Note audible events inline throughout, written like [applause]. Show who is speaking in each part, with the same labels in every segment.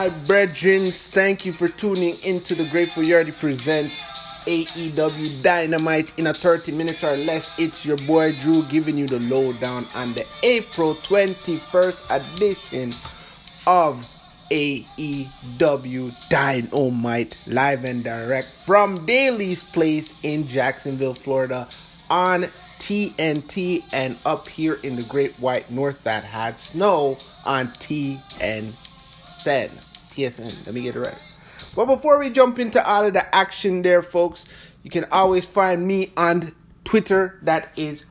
Speaker 1: My brethren, thank you for tuning into the Grateful Yardy presents AEW Dynamite in a 30 minutes or less. It's your boy Drew giving you the lowdown on the April 21st edition of AEW Dynamite live and direct from Daily's Place in Jacksonville, Florida on TNT and up here in the Great White North that had snow on TNT. TSN. Let me get it right. But before we jump into all of the action there, folks, you can always find me on Twitter. That is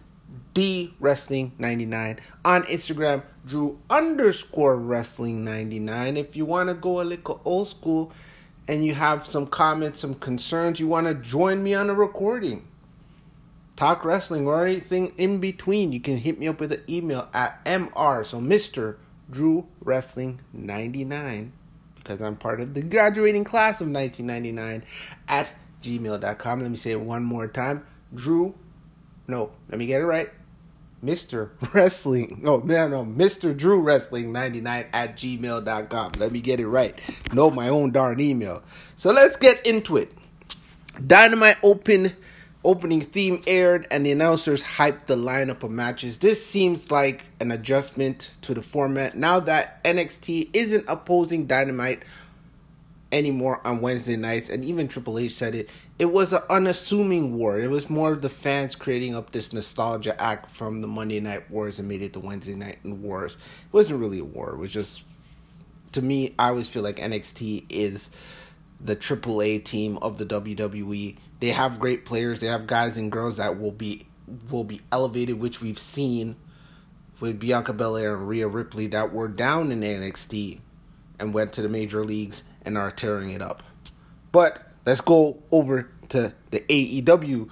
Speaker 1: D Wrestling 99. On Instagram, Drew underscore Wrestling 99. If you want to go a little old school and you have some comments, some concerns, you want to join me on a recording, talk wrestling or anything in between, you can hit me up with an email at MR. So Mr. Drew Wrestling 99 because I'm part of the graduating class of 1999 at gmail.com. Let me say it one more time. Drew, no, let me get it right. Mr. Wrestling, no, no, no, Mr. Drew Wrestling 99 at gmail.com. Let me get it right. Know my own darn email. So let's get into it. Dynamite Open opening theme aired and the announcers hyped the lineup of matches. This seems like an adjustment to the format now that NXT isn't opposing Dynamite anymore on Wednesday nights, and even Triple H said it. It was an unassuming war. It was more of the fans creating up this nostalgia act from the Monday Night Wars and made it the Wednesday Night Wars. It wasn't really a war. It was just, to me, I always feel like NXT is the AAA team of the WWE. They have great players. They have guys and girls that will be will be elevated, which we've seen with Bianca Belair and Rhea Ripley that were down in NXT and went to the major leagues and are tearing it up. But let's go over to the AEW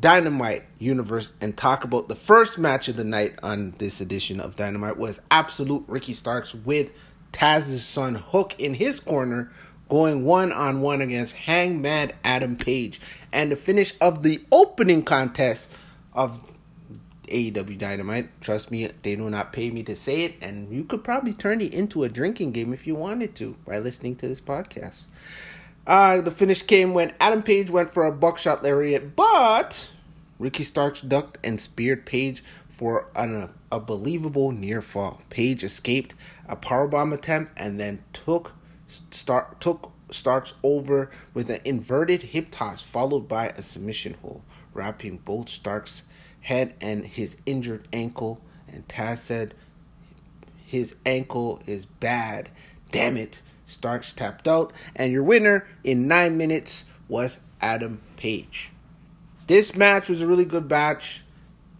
Speaker 1: Dynamite universe and talk about the first match of the night on this edition of Dynamite was absolute Ricky Starks with Taz's son Hook in his corner going one on one against Hangman Adam Page. And the finish of the opening contest of AEW Dynamite. Trust me, they do not pay me to say it, and you could probably turn it into a drinking game if you wanted to by listening to this podcast. Uh, the finish came when Adam Page went for a buckshot lariat, but Ricky Starks ducked and speared Page for an unbelievable near fall. Page escaped a powerbomb attempt and then took start took Starks over with an inverted hip toss followed by a submission hold, wrapping both Starks' head and his injured ankle. And Taz said, His ankle is bad. Damn it. Starks tapped out, and your winner in nine minutes was Adam Page. This match was a really good match.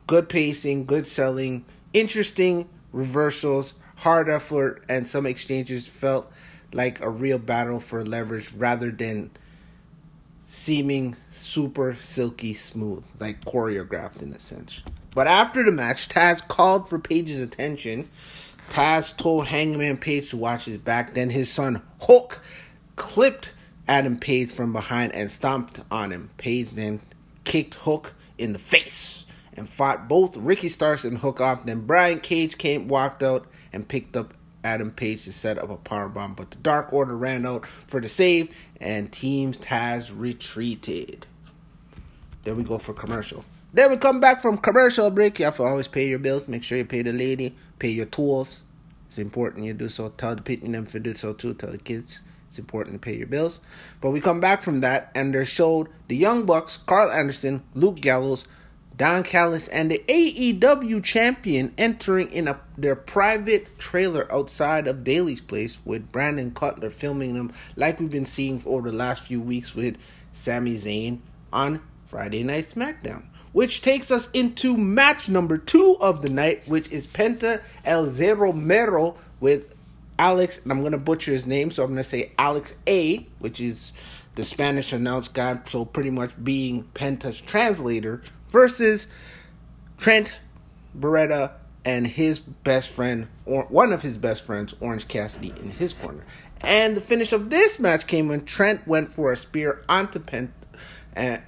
Speaker 1: Good pacing, good selling, interesting reversals, hard effort, and some exchanges felt like a real battle for leverage rather than seeming super silky smooth, like choreographed in a sense. But after the match, Taz called for Page's attention. Taz told Hangman Page to watch his back. Then his son Hook clipped Adam Page from behind and stomped on him. Page then kicked Hook in the face and fought both Ricky Starks and Hook off. Then Brian Cage came, walked out, and picked up Adam Page to set up a power bomb, but the Dark Order ran out for the save, and Team Taz retreated. Then we go for commercial. Then we come back from commercial break. You have to always pay your bills. Make sure you pay the lady, pay your tools. It's important you do so. Tell the pitney them to do so too. Tell the kids it's important to pay your bills. But we come back from that, and they showed the Young Bucks, Karl Anderson, Luke Gallows, Don Callis and the AEW champion entering in a, their private trailer outside of Daily's place with Brandon Cutler filming them like we've been seeing over the last few weeks with Sami Zayn on Friday Night SmackDown. Which takes us into match number two of the night, which is Penta El Zero Miedo with Alex, and I'm going to butcher his name, so I'm going to say Alex A, which is the Spanish announced guy, so pretty much being Penta's translator versus Trent Beretta and his best friend, or one of his best friends, Orange Cassidy, in his corner. And the finish of this match came when Trent went for a spear onto Penta. And,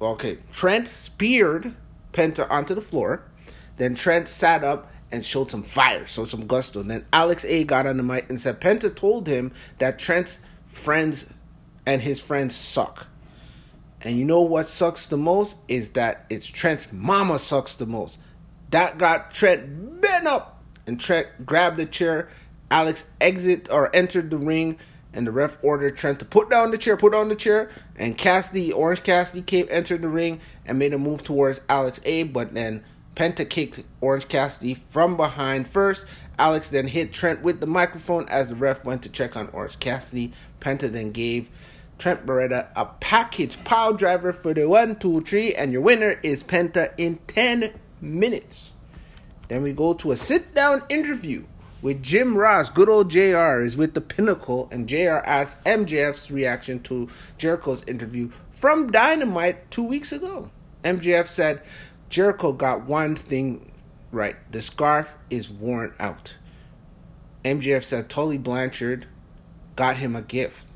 Speaker 1: okay, Trent speared Penta onto the floor. Then Trent sat up and showed some fire, so some gusto. Then Alex A got on the mic and said Penta told him that Trent's friends and his friends suck. And you know what sucks the most is that it's Trent's mama sucks the most. That got Trent bent up, and Trent grabbed the chair. Alex exit or entered the ring, and the ref ordered Trent to put down the chair, put down the chair. And Cassidy, Orange Cassidy, came entered the ring and made a move towards Alex A, but then Penta kicked Orange Cassidy from behind first. Alex then hit Trent with the microphone as the ref went to check on Orange Cassidy. Penta then gave Trent Beretta a package power driver for the one, two, three, and your winner is Penta in 10 minutes. Then we go to a sit down interview with Jim Ross. Good old JR is with the pinnacle, and JR asks MJF's reaction to Jericho's interview from Dynamite two weeks ago. MJF said, Jericho got one thing right. The scarf is worn out. MJF said Tully Blanchard got him a gift.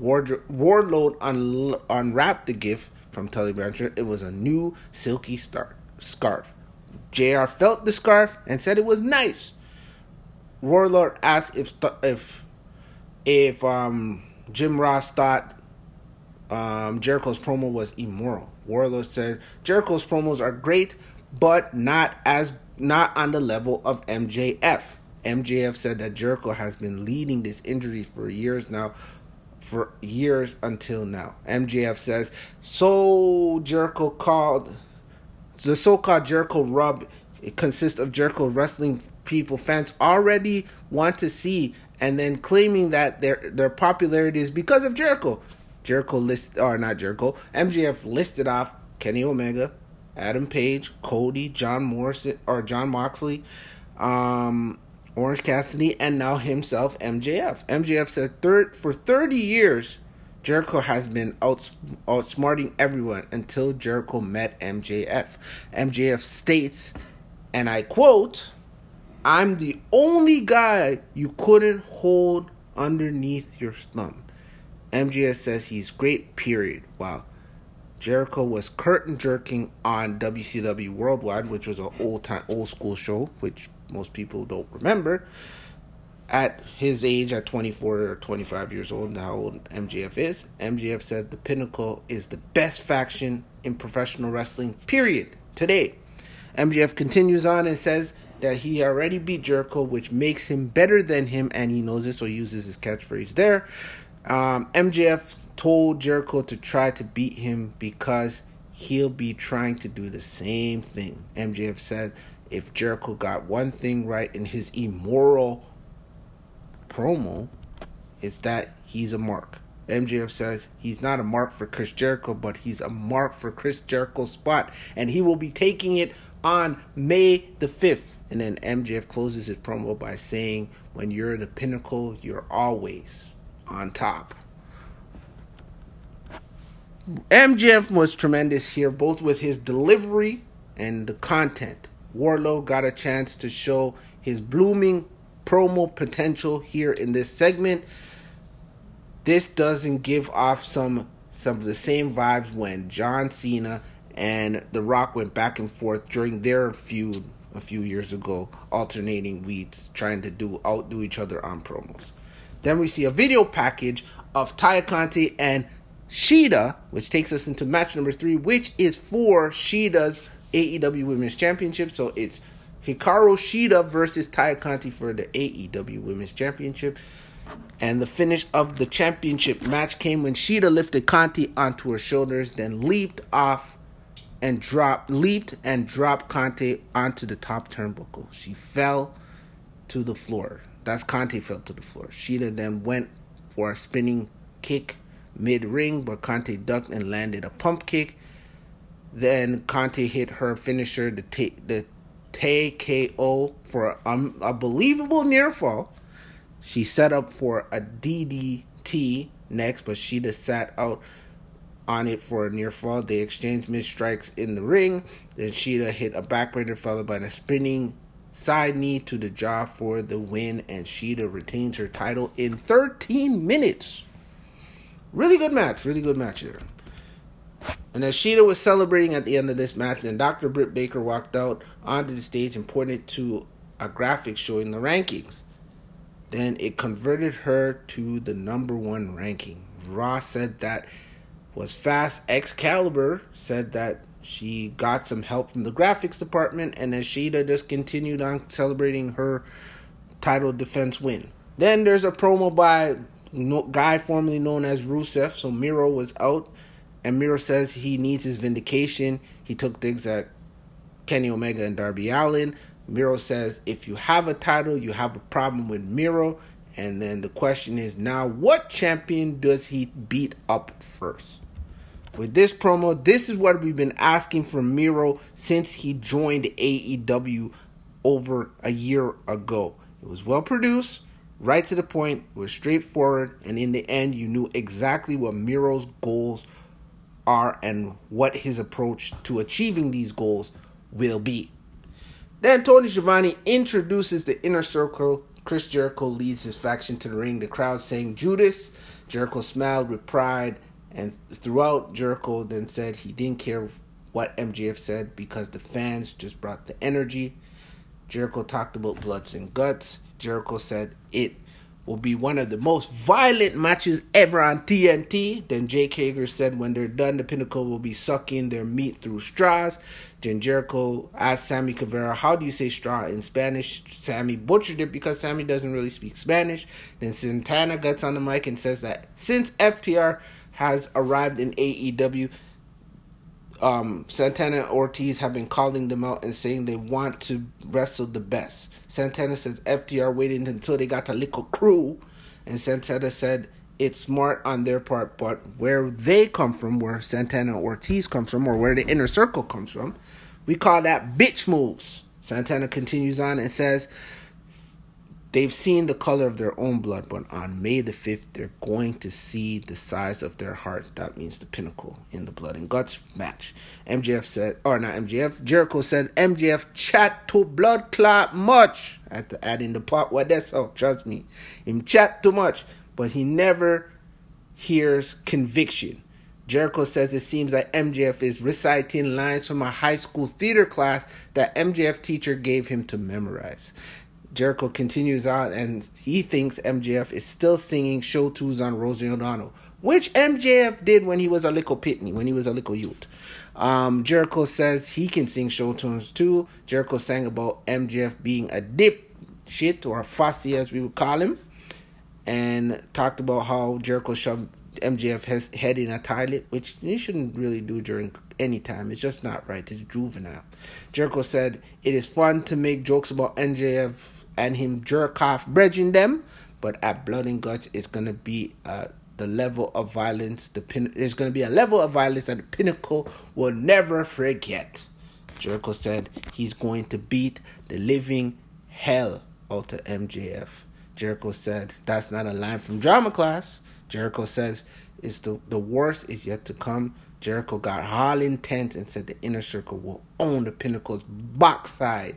Speaker 1: Wardrobe, Wardlow un- unwrapped the gift from Tully Blanchard. It was a new silky star- scarf. JR felt the scarf and said it was nice. Wardlow asked if if if um, Jim Ross thought um, Jericho's promo was immoral. Wardlow said Jericho's promos are great, but not as not on the level of MJF. MJF said that Jericho has been leading this injury for years now, for years until now. MJF says so. Jericho called the so-called Jericho rub. It consists of Jericho wrestling people fans already want to see, and then claiming that their their popularity is because of Jericho. Jericho list or not Jericho, MJF listed off Kenny Omega, Adam Page, Cody, John Morrison or John Moxley, um, Orange Cassidy, and now himself MJF. MJF said third for 30 years Jericho has been outs- outsmarting everyone until Jericho met MJF. MJF states, and I quote, I'm the only guy you couldn't hold underneath your thumb. MJF says he's great, period. Wow. Jericho was curtain jerking on WCW Worldwide, which was an old time, old school show, which most people don't remember. At his age, at 24 or 25 years old, how old MJF is, MJF said the Pinnacle is the best faction in professional wrestling, period, today. MJF continues on and says that he already beat Jericho, which makes him better than him, and he knows it, so he uses his catchphrase there. Um, MJF told Jericho to try to beat him because he'll be trying to do the same thing. MJF said if Jericho got one thing right in his immoral promo, it's that he's a mark. MJF says he's not a mark for Chris Jericho, but he's a mark for Chris Jericho's spot, and he will be taking it on May the 5th. And then MJF closes his promo by saying, When you're the pinnacle, you're always on top. MJF was tremendous here, both with his delivery and the content. Wardlow got a chance to show his blooming promo potential here in this segment. This doesn't give off some some of the same vibes when John Cena and The Rock went back and forth during their feud a few years ago, alternating weeks, trying to do outdo each other on promos. Then we see a video package of Taya Conti and Shida, which takes us into match number three, which is for Shida's AEW Women's Championship. So it's Hikaru Shida versus Taya Conti for the AEW Women's Championship. And the finish of the championship match came when Shida lifted Conti onto her shoulders, then leaped off and dropped, leaped and dropped Conti onto the top turnbuckle. She fell to the floor. That's Conti fell to the floor. Shida then went for a spinning kick mid ring, but Conti ducked and landed a pump kick. Then Conti hit her finisher, the t- the TKO for a, believable near fall. She set up for a DDT next, but she just sat out on it for a near fall. They exchanged mid strikes in the ring. Then Shida hit a backbreaker followed by a spinning side knee to the jaw for the win, and Shida retains her title in 13 minutes. Really good match, really good match there. And as Shida was celebrating at the end of this match, then Dr. Britt Baker walked out onto the stage and pointed to a graphic showing the rankings. Then it converted her to the number one ranking. Raw said that was fast. Excalibur said that she got some help from the graphics department, and then Shida just continued on celebrating her title defense win. Then there's a promo by guy formerly known as Rusev. So Miro was out, and Miro says he needs his vindication. He took digs at Kenny Omega and Darby Allin. Miro says if you have a title, you have a problem with Miro. And then the question is now, what champion does he beat up first? With this promo, this is what we've been asking from Miro since he joined AEW over a year ago. It was well produced, right to the point, was straightforward, and in the end, you knew exactly what Miro's goals are and what his approach to achieving these goals will be. Then Tony Schiavone introduces the inner circle. Chris Jericho leads his faction to the ring. The crowd saying Judas. Jericho smiled with pride, and throughout Jericho then said he didn't care what MJF said because the fans just brought the energy. Jericho talked about bloods and guts. Jericho said it will be one of the most violent matches ever on TNT. Then Jake Hager said when they're done, the Pinnacle will be sucking their meat through straws. Then Jericho asked Sammy Guevara, How do you say straw in Spanish? Sammy butchered it because Sammy doesn't really speak Spanish. Then Santana gets on the mic and says that since FTR has arrived in AEW, um, Santana and Ortiz have been calling them out and saying they want to wrestle the best. Santana says FTR waited until they got a little crew, and Santana said it's smart on their part, but where they come from, where Santana and Ortiz comes from, or where the inner circle comes from, we call that bitch moves. Santana continues on and says They've seen the color of their own blood, but on May the 5th, they're going to see the size of their heart. That means the pinnacle in the blood and guts match. MJF said, or not MJF, Jericho said, MJF chat to blood clot much. I had to add in the part what that's all, trust me. Him chat too much, but he never hears conviction. Jericho says it seems like MJF is reciting lines from a high school theater class that MJF teacher gave him to memorize. Jericho continues on and he thinks MJF is still singing show tunes on Rosie O'Donnell, which MJF did when he was a little pitney, when he was a little youth. Um, Jericho says he can sing show tunes too. Jericho sang about MJF being a dip shit or a fussy as we would call him, and talked about how Jericho shoved MJF has head in a toilet, which you shouldn't really do during any time. It's just not right. It's juvenile. Jericho said it is fun to make jokes about MJF and him jerk off bridging them. But at Blood and Guts, it's gonna be uh, the level of violence. The pin- there's gonna be a level of violence that the Pinnacle will never forget. Jericho said he's going to beat the living hell out of MJF. Jericho said that's not a line from drama class. Jericho says it's the the worst is yet to come. Jericho got all intent and said the inner circle will own the Pinnacle's box side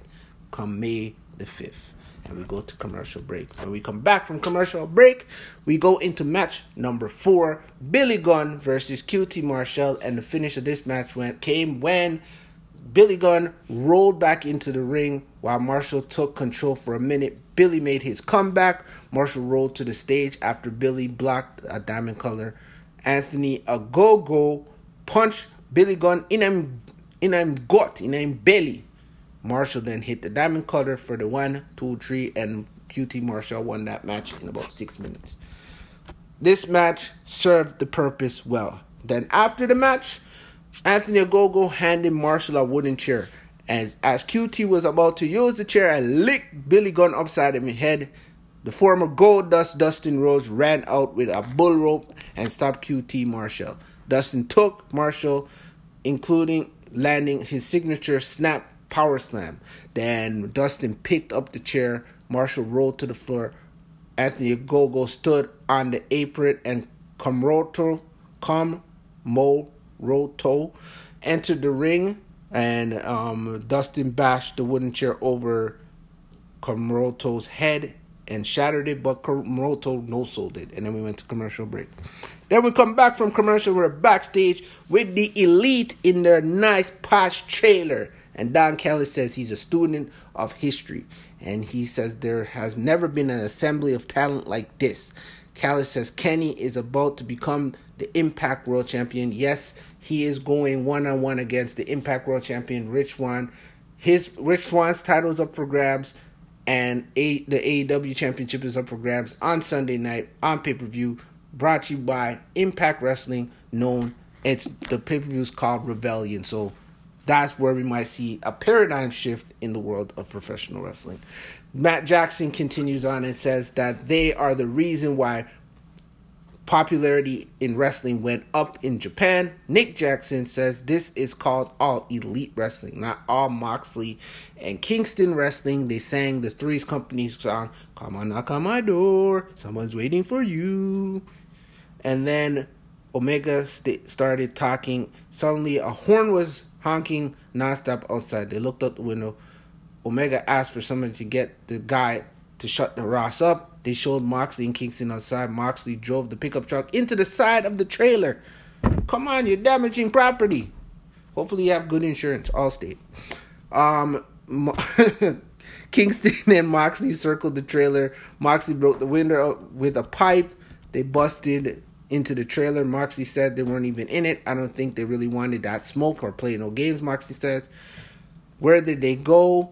Speaker 1: come May the 5th and we go to commercial break. When we come back from commercial break, we go into match number four: Billy Gunn versus QT Marshall, and the finish of this match went came when Billy Gunn rolled back into the ring while Marshall took control for a minute. Billy made his comeback. Marshall rolled to the stage after Billy blocked a diamond cutter. Anthony Ogogo punch Billy Gunn in him in him gut, in him belly Marshall then hit the diamond cutter for the one, two, three, and QT Marshall won that match in about six minutes. This match served the purpose well. Then after the match, Anthony Ogogo handed Marshall a wooden chair. And as QT was about to use the chair and lick Billy Gunn upside of his head, the former Goldust Dustin Rhodes ran out with a bull rope and stopped QT Marshall. Dustin took Marshall, including landing his signature snap power slam. Then Dustin picked up the chair. Marshall rolled to the floor. Anthony Gogo stood on the apron and Comoroto, Comoroto entered the ring and um, Dustin bashed the wooden chair over Comoroto's head and shattered it, but Comoroto no sold it. And then we went to commercial break. Then we come back from commercial. We're backstage with the elite in their nice posh trailer. And Don Callis says he's a student of history. And he says there has never been an assembly of talent like this. Callis says Kenny is about to become the Impact World Champion. Yes, he is going one on one against the Impact World Champion, Rich Swann. His Rich Swann's title is up for grabs, and a, the AEW Championship is up for grabs on Sunday night on pay per view. Brought to you by Impact Wrestling, known it's the pay per view is called Rebellion. So that's where we might see a paradigm shift in the world of professional wrestling. Matt Jackson continues on and says that they are the reason why popularity in wrestling went up in Japan. Nick Jackson says this is called all elite wrestling, not all Moxley and Kingston wrestling. They sang the Three's Company song, Come on, knock on my door, someone's waiting for you. And then Omega st- started talking. Suddenly, a horn was honking nonstop outside. They looked out the window. Omega asked for somebody to get the guy to shut the Ross up. They showed Moxley and Kingston outside. Moxley drove the pickup truck into the side of the trailer. Come on, you're damaging property. Hopefully, you have good insurance, Allstate. Um, [laughs] Kingston and Moxley circled the trailer. Moxley broke the window with a pipe. They busted into the trailer. Moxley said they weren't even in it. I don't think they really wanted that smoke or play no games. Moxley says, "Where did they go?"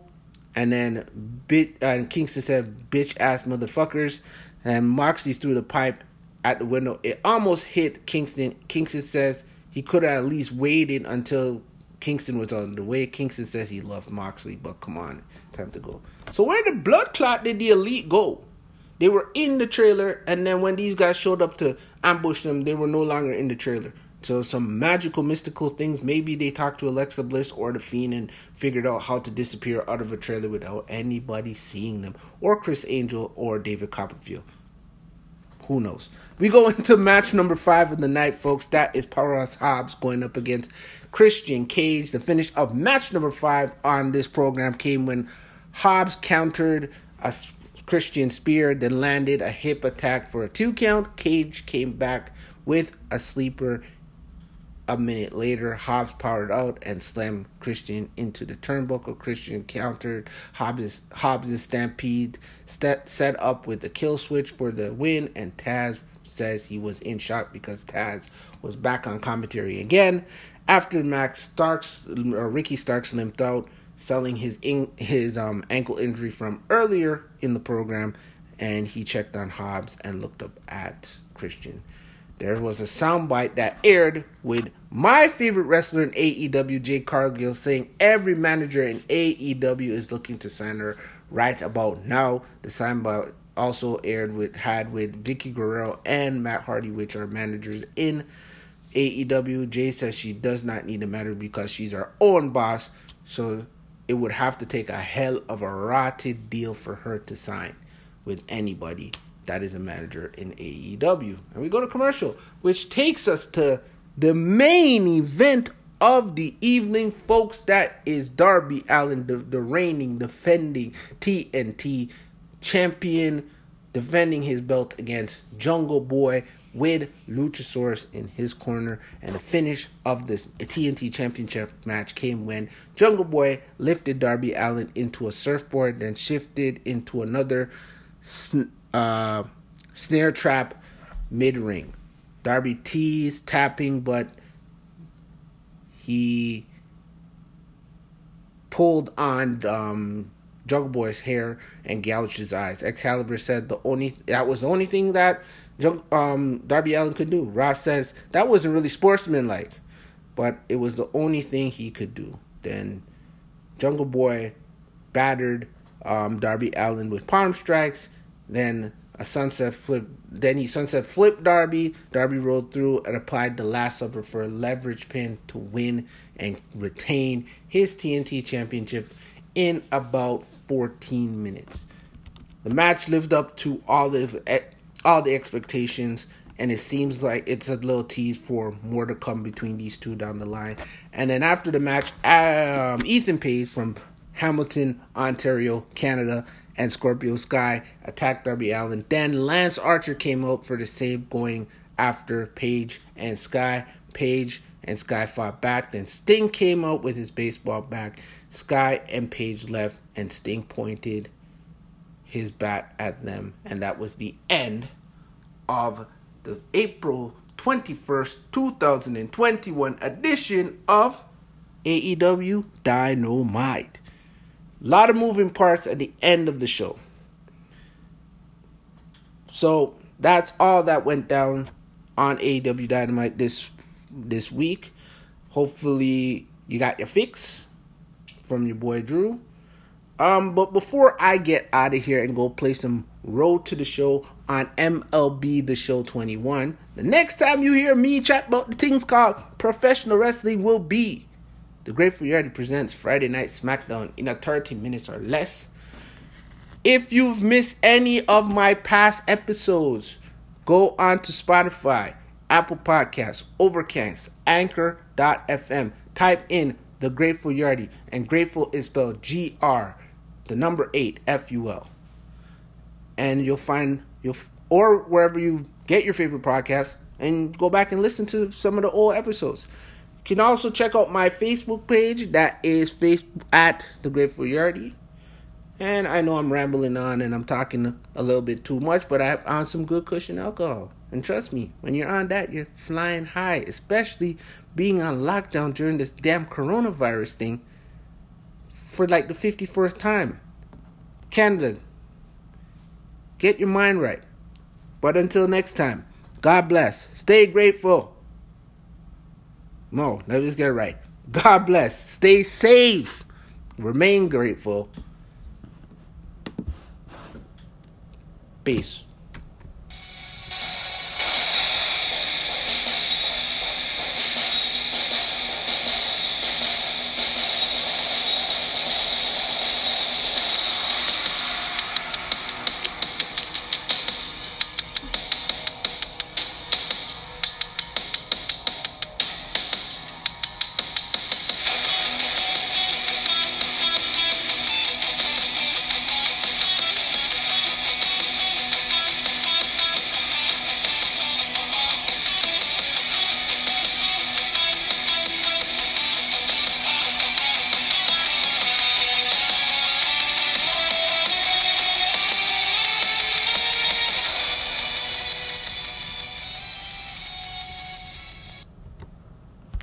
Speaker 1: And then bit and Kingston said, "Bitch ass motherfuckers." And Moxley threw the pipe at the window. It almost hit Kingston. Kingston says he could have at least waited until Kingston was on the way. Kingston says he loved Moxley, but come on, time to go. So where the blood clot did the elite go? They were in the trailer, and then when these guys showed up to ambush them, they were no longer in the trailer. So some magical, mystical things. Maybe they talked to Alexa Bliss or the Fiend and figured out how to disappear out of a trailer without anybody seeing them, or Criss Angel or David Copperfield. Who knows? We go [laughs] into match number five of the night, folks. That is Powerhouse Hobbs going up against Christian Cage. The finish of match number five on this program came when Hobbs countered a Christian spear, then landed a hip attack for a two count. Cage came back with a sleeper. A minute later, Hobbs powered out and slammed Christian into the turnbuckle. Christian countered Hobbs' Hobbs' stampede, set, set up with the kill switch for the win, and Taz says he was in shock because Taz was back on commentary again. After Max Starks, or Ricky Starks limped out, selling his in, his um, ankle injury from earlier in the program, and he checked on Hobbs and looked up at Christian. There was a soundbite that aired with my favorite wrestler in AEW, Jade Cargill, saying every manager in AEW is looking to sign her right about now. The soundbite also aired with had with Vickie Guerrero and Matt Hardy, which are managers in AEW. Jay says she does not need a manager because she's her own boss. So it would have to take a hell of a rotted deal for her to sign with anybody that is a manager in AEW. And we go to commercial, which takes us to the main event of the evening, folks. That is Darby Allin, the, the reigning, defending TNT champion, defending his belt against Jungle Boy with Luchasaurus in his corner. And the finish of this TNT Championship match came when Jungle Boy lifted Darby Allin into a surfboard, then shifted into another uh, snare trap mid ring. Darby teased, tapping, but he pulled on um, Jungle Boy's hair and gouged his eyes. Excalibur said the only that was the only thing that um, Darby Allin could do. Ross says that wasn't really sportsmanlike, but it was the only thing he could do. Then Jungle Boy battered um, Darby Allin with palm strikes. Then a sunset flip. Then he sunset flipped Darby. Darby rolled through and applied the last supper for a leverage pin to win and retain his TNT championship in about 14 minutes. The match lived up to all the all the expectations and it seems like it's a little tease for more to come between these two down the line. And then after the match, um, Ethan Page from Hamilton, Ontario, Canada, and Scorpio Sky attacked Darby Allin. Then Lance Archer came out for the save, going after Page and Sky. Page and Sky fought back. Then Sting came out with his baseball bat. Sky and Page left, and Sting pointed his bat at them, and that was the end of the April 21st, 2021 edition of AEW Dynamite. A lot of moving parts at the end of the show. So that's all that went down on AEW Dynamite this this week. Hopefully you got your fix from your boy Drew. Um, but before I get out of here and go play some Road to the Show on MLB The Show 21, the next time you hear me chat about the things called professional wrestling will be the Grateful Yardy presents Friday Night SmackDown in a 30 minutes or less. If you've missed any of my past episodes, go on to Spotify, Apple Podcasts, Overcast, Anchor.fm. Type in the Grateful Yardy, and Grateful is spelled G R, the number eight F U L, and you'll find you'll or wherever you get your favorite podcast, and go back and listen to some of the old episodes. You can also check out my Facebook page that is Facebook at the Grateful Yardy. And I know I'm rambling on and I'm talking a little bit too much, but I'm on some good cushion alcohol. And trust me, when you're on that, you're flying high, especially being on lockdown during this damn coronavirus thing for like the 54th time. Canada, get your mind right. But until next time, God bless. Stay grateful. No, let's get it right. God bless. Stay safe. Remain grateful. Peace.